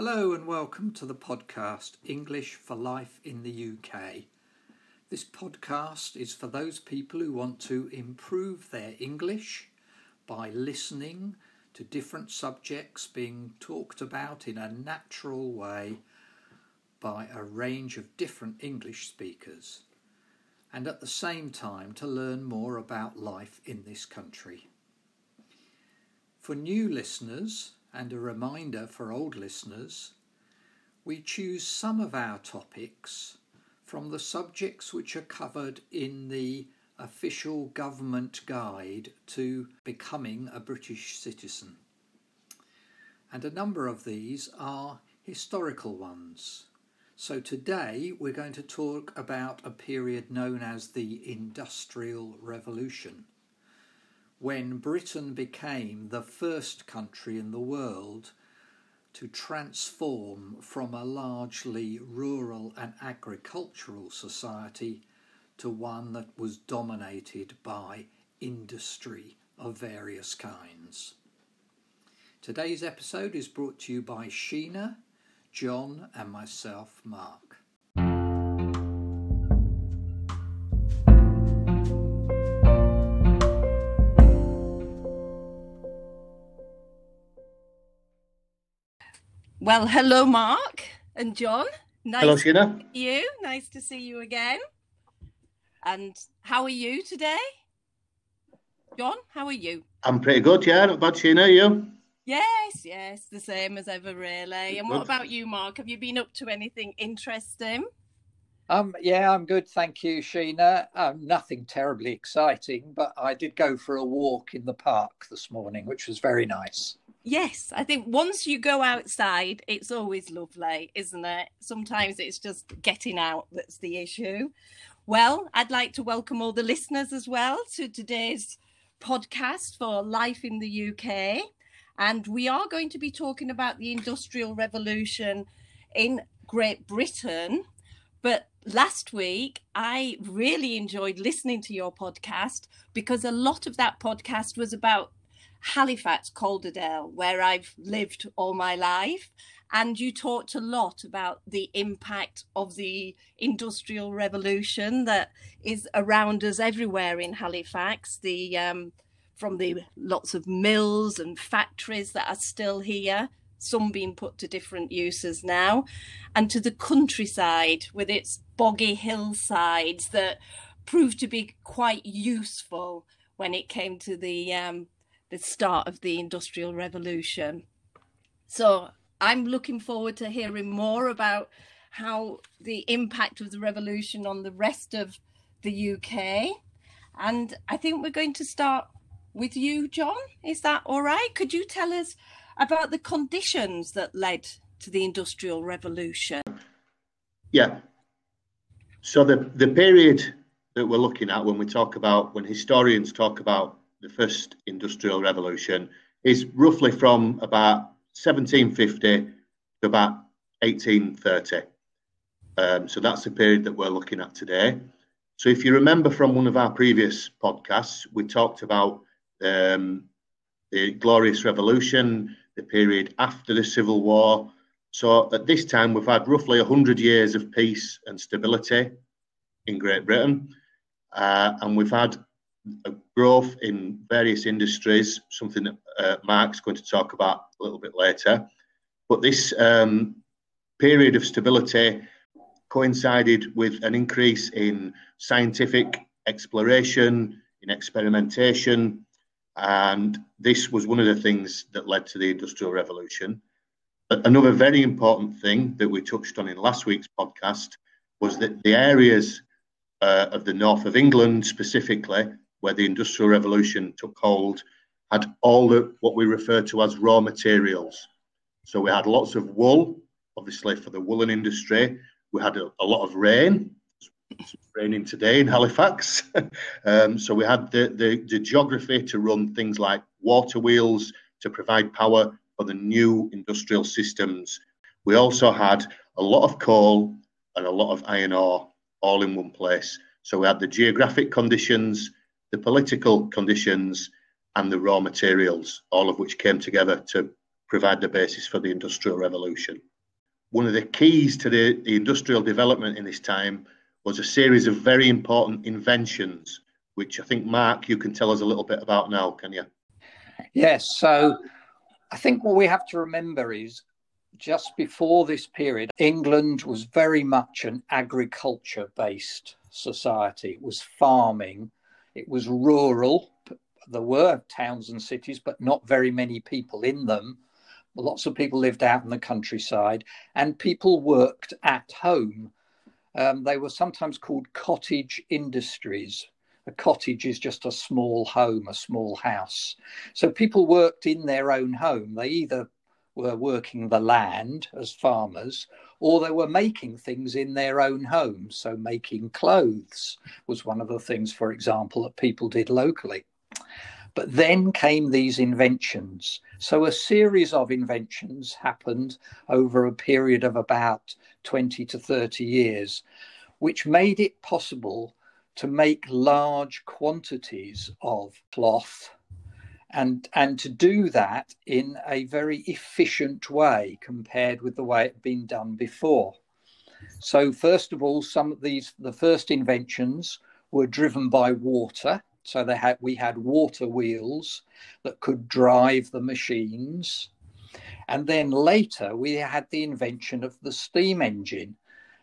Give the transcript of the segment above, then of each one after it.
Hello and welcome to the podcast English for Life in the UK. This podcast is for those people who want to improve their English by listening to different subjects being talked about in a natural way by a range of different English speakers, and at the same time to learn more about life in this country. For new listeners, and a reminder for old listeners, we choose some of our topics from the subjects which are covered in the official government guide to becoming a British citizen. And a number of these are historical ones. So today we're going to talk about a period known as the Industrial Revolution when Britain became the first country in the world to transform from a largely rural and agricultural society to one that was dominated by industry of various kinds. Today's episode is brought to you by Sheena, John, and myself, Mark. Well, hello, Mark and John. Nice hello, Sheena. You. Nice to see you again. And how are you today? John, how are you? I'm pretty good, yeah. Not bad, Sheena. You? Yes, yes, the same as ever, really. And what about you, Mark? Have you been up to anything interesting? Um, yeah, I'm good, thank you, Sheena. Um, nothing terribly exciting, but I did go for a walk in the park this morning, which was very nice. Yes, I think once you go outside, it's always lovely, isn't it? Sometimes it's just getting out that's the issue. Well, I'd like to welcome all the listeners as well to today's podcast for Life in the UK. And we are going to be talking about the Industrial Revolution in Great Britain. But last week, I really enjoyed listening to your podcast because a lot of that podcast was about Halifax, Calderdale, where I've lived all my life. And you talked a lot about the impact of the industrial revolution that is around us everywhere in Halifax. The um, from the lots of mills and factories that are still here, some being put to different uses now, and to the countryside with its boggy hillsides that proved to be quite useful when it came to the um, the start of the Industrial Revolution. So I'm looking forward to hearing more about how the impact of the revolution on the rest of the UK. And I think we're going to start with you, John. Is that all right? Could you tell us about the conditions that led to the Industrial Revolution? Yeah. So the, the period that we're looking at when we talk about, when historians talk about the first industrial revolution is roughly from about 1750 to about 1830. Um, so that's the period that we're looking at today. So if you remember from one of our previous podcasts, we talked about um, the Glorious Revolution, the period after the Civil War. So at this time, we've had roughly 100 years of peace and stability in Great Britain. Uh, and we've had a growth in various industries, something that uh, Mark's going to talk about a little bit later. But this um, period of stability coincided with an increase in scientific exploration, in experimentation, and this was one of the things that led to the Industrial Revolution. Another very important thing that we touched on in last week's podcast was that the areas uh, of the north of England specifically where the Industrial Revolution took hold, had all the what we refer to as raw materials. So we had lots of wool, obviously for the woolen industry. We had a, a lot of rain. It's raining today in Halifax. um, so we had the, the, the geography to run things like water wheels to provide power for the new industrial systems. We also had a lot of coal and a lot of iron ore all in one place. So we had the geographic conditions, the political conditions and the raw materials, all of which came together to provide the basis for the Industrial Revolution. One of the keys to the, the industrial development in this time was a series of very important inventions, which I think, Mark, you can tell us a little bit about now, can you? Yes. So I think what we have to remember is just before this period, England was very much an agriculture based society. It was farming, it was rural. There were towns and cities, but not very many people in them. Lots of people lived out in the countryside, and people worked at home. Um, they were sometimes called cottage industries. A cottage is just a small home, a small house. So people worked in their own home. They either were working the land as farmers, or they were making things in their own homes. So, making clothes was one of the things, for example, that people did locally. But then came these inventions. So, a series of inventions happened over a period of about 20 to 30 years, which made it possible to make large quantities of cloth and and to do that in a very efficient way compared with the way it had been done before. So first of all, some of these the first inventions were driven by water. So they had we had water wheels that could drive the machines. And then later we had the invention of the steam engine.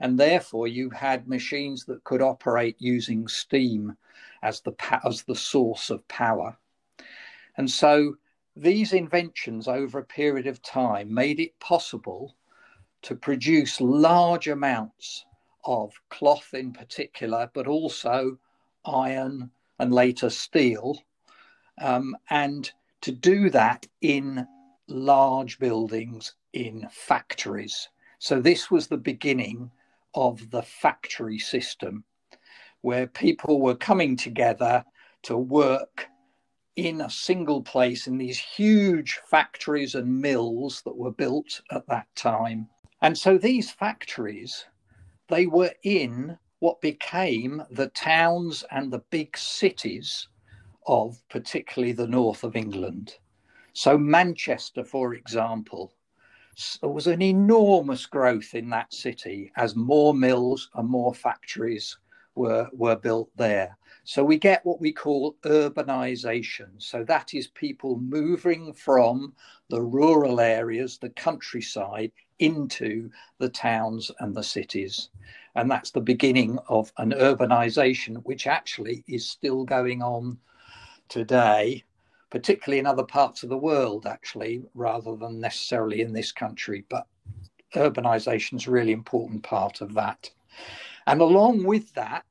And therefore you had machines that could operate using steam as the as the source of power. And so these inventions over a period of time made it possible to produce large amounts of cloth in particular, but also iron and later steel, um, and to do that in large buildings in factories. So, this was the beginning of the factory system where people were coming together to work in a single place in these huge factories and mills that were built at that time. And so these factories, they were in what became the towns and the big cities of particularly the north of England. So, Manchester, for example, there was an enormous growth in that city as more mills and more factories were, were built there. So we get what we call urbanization. So that is people moving from the rural areas, the countryside, into the towns and the cities. And that's the beginning of an urbanization, which actually is still going on today, particularly in other parts of the world, actually, rather than necessarily in this country. But urbanization is a really important part of that. And along with that,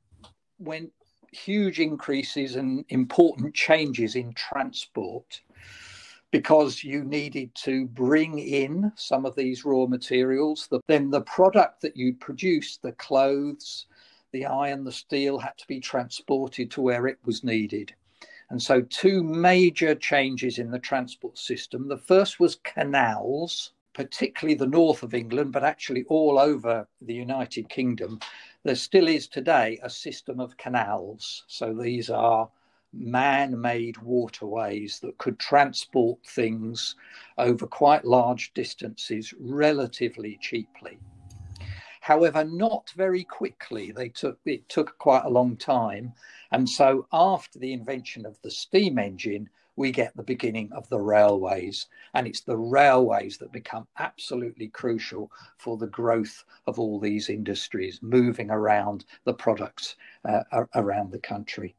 when huge increases and important changes in transport because you needed to bring in some of these raw materials. then the product that you produced, the clothes, the iron, the steel, had to be transported to where it was needed. And so, two major changes in the transport system. The first was canals, particularly the north of England, but actually all over the United Kingdom, there still is today a system of canals. So these are man made waterways that could transport things over quite large distances relatively cheaply. However, not very quickly. They took it took quite a long time. And so after the invention of the steam engine, we get the beginning of the railways. And it's the railways that become absolutely crucial for the growth of all these industries, moving around the products uh, around the country.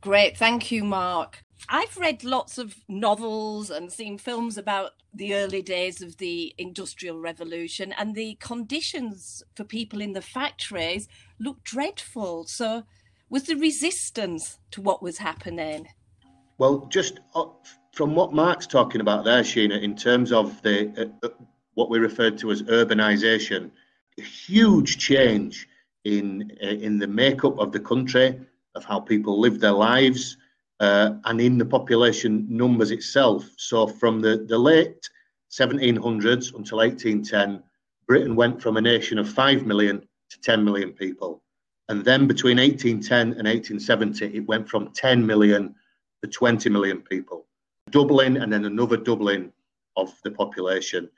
Great. Thank you, Mark. I've read lots of novels and seen films about the early days of the Industrial Revolution, and the conditions for people in the factories looked dreadful. So, was the resistance to what was happening? Well, just uh, from what Mark's talking about there, Sheena, in terms of the uh, uh, what we referred to as urbanisation, a huge change in uh, in the makeup of the country, of how people live their lives, uh, and in the population numbers itself. So from the, the late 1700s until 1810, Britain went from a nation of 5 million to 10 million people. And then between 1810 and 1870, it went from 10 million the 20 million people, doubling and then another doubling of the population.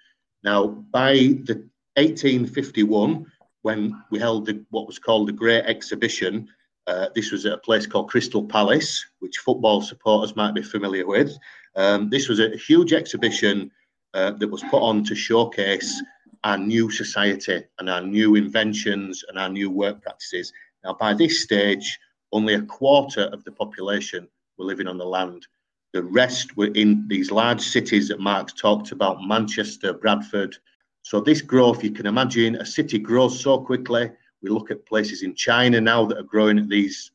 Now, by the 1851, when we held the, what was called the Great Exhibition, uh, this was at a place called Crystal Palace, which football supporters might be familiar with. Um, this was a huge exhibition uh, that was put on to showcase our new society and our new inventions and our new work practices. Now, by this stage, only a quarter of the population were living on the land. The rest were in these large cities that Mark's talked about Manchester, Bradford. So, this growth, you can imagine a city grows so quickly we look at places in China now that are growing at these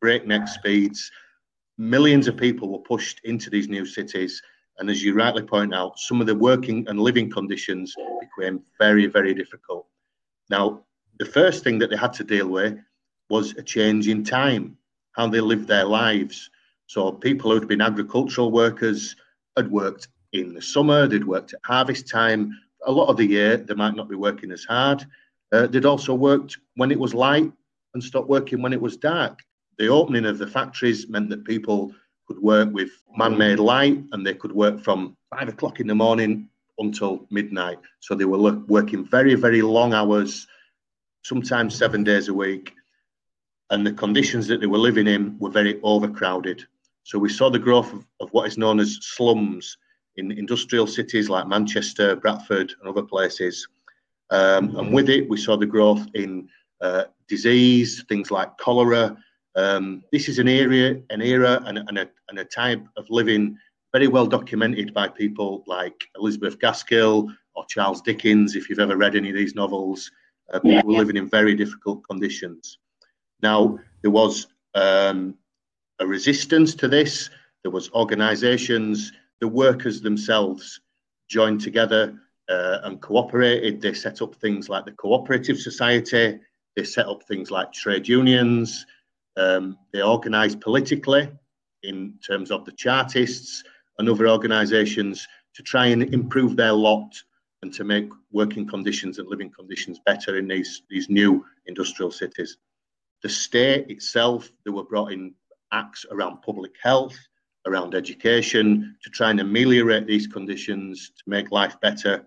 breakneck speeds. Millions of people were pushed into these new cities. And as you rightly point out, some of the working and living conditions became very, very difficult. Now, the first thing that they had to deal with was a change in time, how they lived their lives. So, people who'd been agricultural workers had worked in the summer, they'd worked at harvest time. A lot of the year, they might not be working as hard. Uh, they'd also worked when it was light and stopped working when it was dark. The opening of the factories meant that people could work with man made light and they could work from five o'clock in the morning until midnight. So they were working very, very long hours, sometimes seven days a week. And the conditions that they were living in were very overcrowded. So we saw the growth of, of what is known as slums in industrial cities like Manchester, Bradford, and other places. Um, and with it, we saw the growth in uh, disease, things like cholera. Um, this is an area, an era, and, and, a, and a type of living very well documented by people like Elizabeth Gaskell or Charles Dickens. If you've ever read any of these novels, uh, people yeah, were living in very difficult conditions. Now there was um, a resistance to this. There was organisations, the workers themselves joined together uh, and cooperated. They set up things like the Cooperative Society. They set up things like trade unions. Um, they organised politically in terms of the Chartists and other organisations to try and improve their lot and to make working conditions and living conditions better in these, these new industrial cities. The state itself, they were brought in acts around public health, around education, to try and ameliorate these conditions, to make life better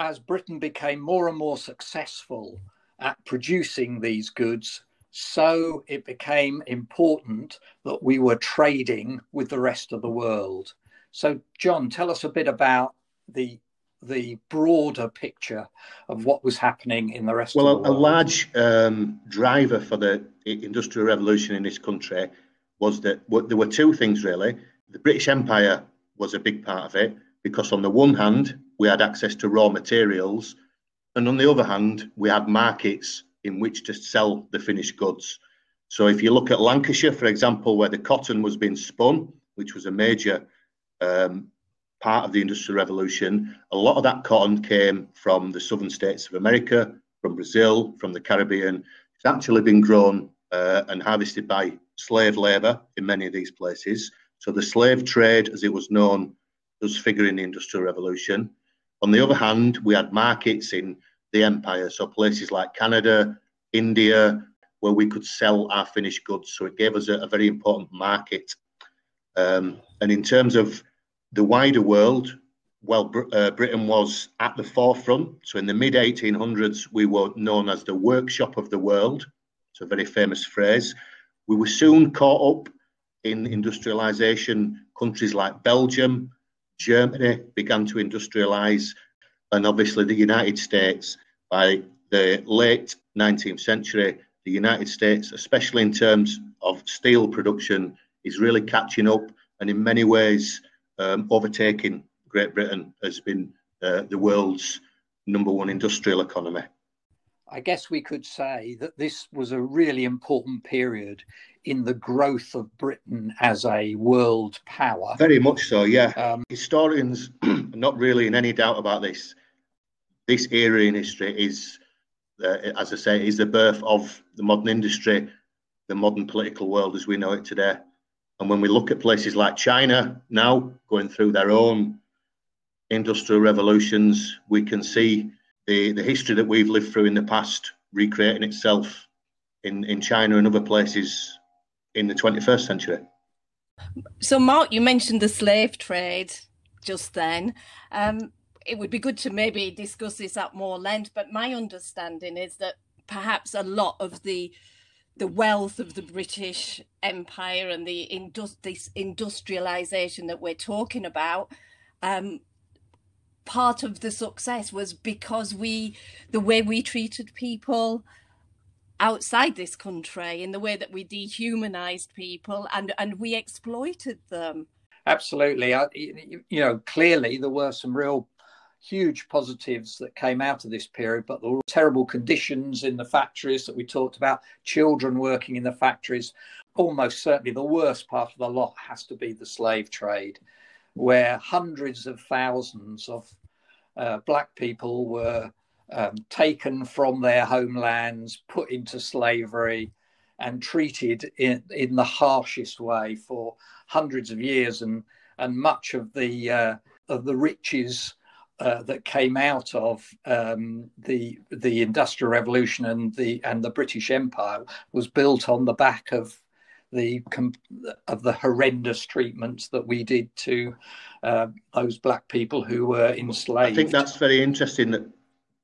as Britain became more and more successful at producing these goods, so it became important that we were trading with the rest of the world. So, John, tell us a bit about the the broader picture of what was happening in the rest well, of the world. Well, a large um, driver for the industrial revolution in this country was that there were two things really. The British Empire was a big part of it because, on the one hand, we had access to raw materials, and on the other hand, we had markets in which to sell the finished goods. So if you look at Lancashire, for example, where the cotton was being spun, which was a major um, part of the Industrial Revolution, a lot of that cotton came from the southern states of America, from Brazil, from the Caribbean. It's actually been grown uh, and harvested by slave labour in many of these places. So the slave trade, as it was known, does figure in the Industrial Revolution. On the other hand, we had markets in the empire, so places like Canada, India, where we could sell our finished goods. So it gave us a, a very important market. Um, and in terms of the wider world, well, uh, Britain was at the forefront. So in the mid 1800s, we were known as the workshop of the world. It's a very famous phrase. We were soon caught up in industrialization. Countries like Belgium, Germany began to industrialize, and obviously the United States by the late 19th century, the United States, especially in terms of steel production, is really catching up and in many ways um, overtaking Great Britain as been uh, the world's number one industrial economy. I guess we could say that this was a really important period in the growth of Britain as a world power. Very much so, yeah. Um, Historians are not really in any doubt about this. This era in history is, uh, as I say, is the birth of the modern industry, the modern political world as we know it today. And when we look at places like China now going through their own industrial revolutions, we can see the, the history that we've lived through in the past recreating itself in, in China and other places in the 21st century. So, Mark, you mentioned the slave trade. just then. Um, it would be good to maybe discuss this at more length, but my understanding is that perhaps a lot of the the wealth of the British Empire and the indus- this industrialization that we're talking about, um, part of the success was because we, the way we treated people outside this country, in the way that we dehumanized people and and we exploited them. Absolutely, I, you know, clearly there were some real huge positives that came out of this period, but there were terrible conditions in the factories that we talked about, children working in the factories. Almost certainly the worst part of the lot has to be the slave trade, where hundreds of thousands of uh, black people were um, taken from their homelands, put into slavery, and treated in, in the harshest way for hundreds of years. And, and much of the, uh, of the riches uh, that came out of um, the the Industrial Revolution and the and the British Empire was built on the back of the of the horrendous treatments that we did to uh, those black people who were enslaved. I think that's very interesting that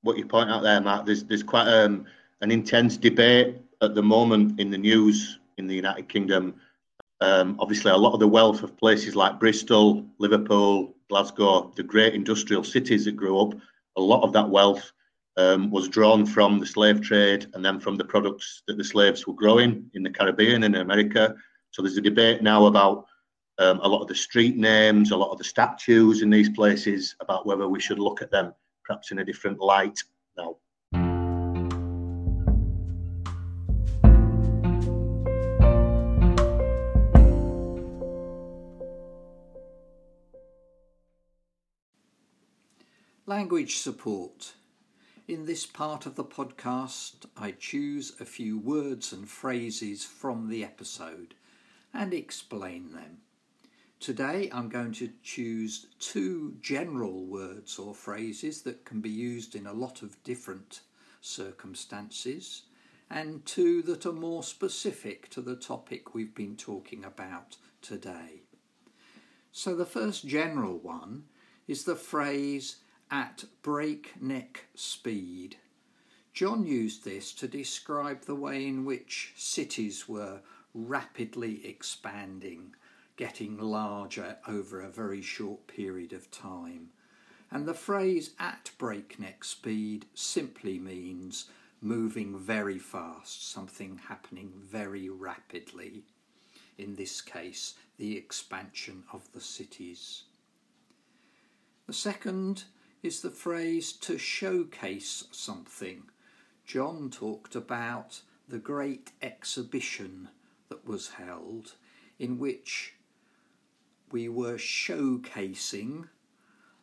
what you point out there, Mark. There's there's quite um, an intense debate at the moment in the news in the United Kingdom. Um, obviously, a lot of the wealth of places like Bristol, Liverpool, Glasgow, the great industrial cities that grew up, a lot of that wealth um, was drawn from the slave trade and then from the products that the slaves were growing in the Caribbean and America. So there's a debate now about um, a lot of the street names, a lot of the statues in these places, about whether we should look at them perhaps in a different light now. Language support. In this part of the podcast, I choose a few words and phrases from the episode and explain them. Today, I'm going to choose two general words or phrases that can be used in a lot of different circumstances, and two that are more specific to the topic we've been talking about today. So, the first general one is the phrase at breakneck speed. John used this to describe the way in which cities were rapidly expanding, getting larger over a very short period of time. And the phrase at breakneck speed simply means moving very fast, something happening very rapidly. In this case, the expansion of the cities. The second is the phrase to showcase something. John talked about the great exhibition that was held in which we were showcasing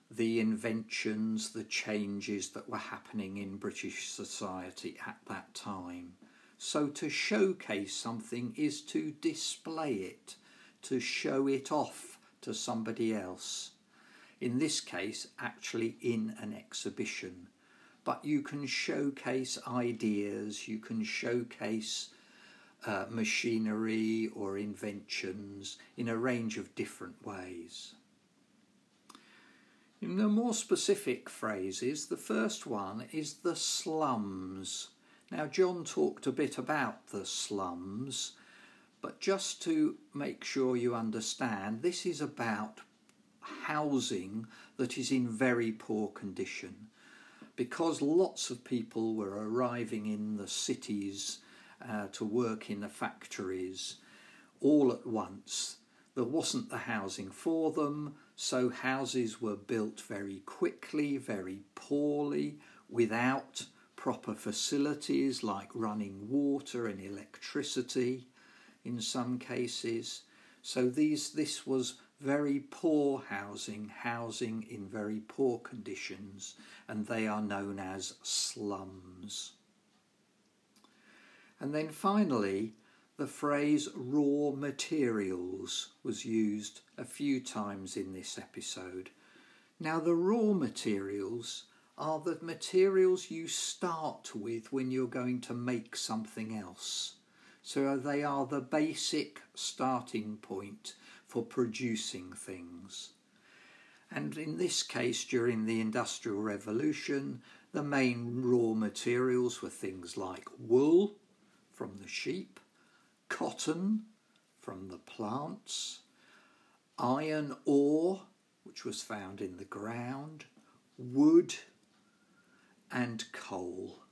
the inventions, the changes that were happening in British society at that time. So to showcase something is to display it, to show it off to somebody else in this case, actually in an exhibition. But you can showcase ideas, you can showcase uh, machinery or inventions in a range of different ways. In the more specific phrases, the first one is the slums. Now, John talked a bit about the slums, but just to make sure you understand, this is about housing that is in very poor condition. Because lots of people were arriving in the cities uh, to work in the factories all at once, there wasn't the housing for them, so houses were built very quickly, very poorly, without proper facilities like running water and electricity in some cases. So these this was very poor housing, housing in very poor conditions, and they are known as slums. And then finally, the phrase raw materials was used a few times in this episode. Now, the raw materials are the materials you start with when you're going to make something else. So they are the basic starting point for producing things. And in this case, during the Industrial Revolution, the main raw materials were things like wool from the sheep, cotton from the plants, iron ore, which was found in the ground, wood, and coal.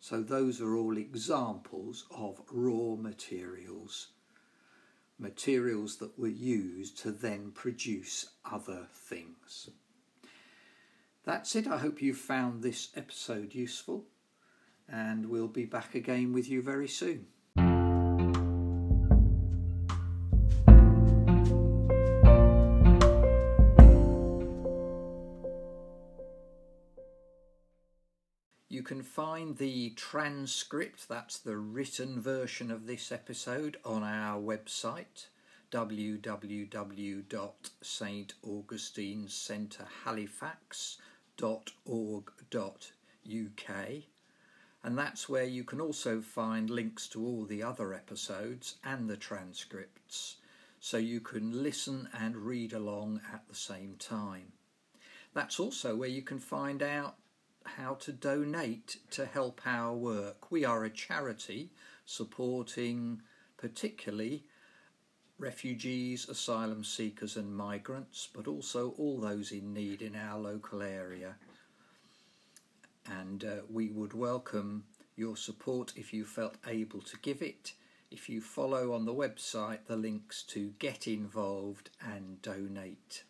So, those are all examples of raw materials, materials that were used to then produce other things. That's it. I hope you found this episode useful, and we'll be back again with you very soon. Can find the transcript, that's the written version of this episode, on our website www.st augustinecentrehalifax.org.uk and that's where you can also find links to all the other episodes and the transcripts so you can listen and read along at the same time. That's also where you can find out how to donate to help our work. We are a charity supporting particularly refugees, asylum seekers, and migrants, but also all those in need in our local area. And uh, we would welcome your support if you felt able to give it. If you follow on the website the links to get involved and donate.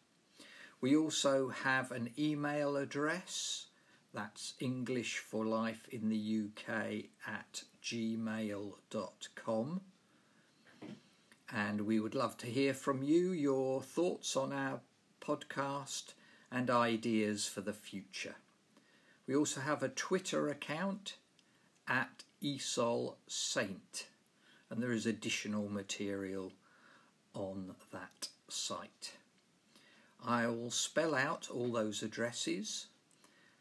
We also have an email address that's English for Life in the UK at gmail.com. And we would love to hear from you your thoughts on our podcast and ideas for the future. We also have a Twitter account at ESOL Saint, and there is additional material on that site. I will spell out all those addresses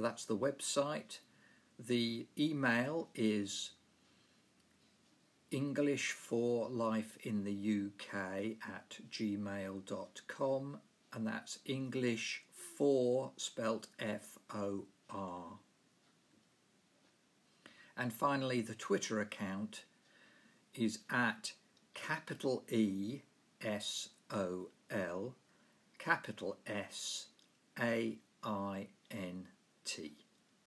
That's the website. The email is English for Life in the UK at gmail.com, and that's English for spelt F O R. And finally, the Twitter account is at capital E S O L, capital S A I N tea.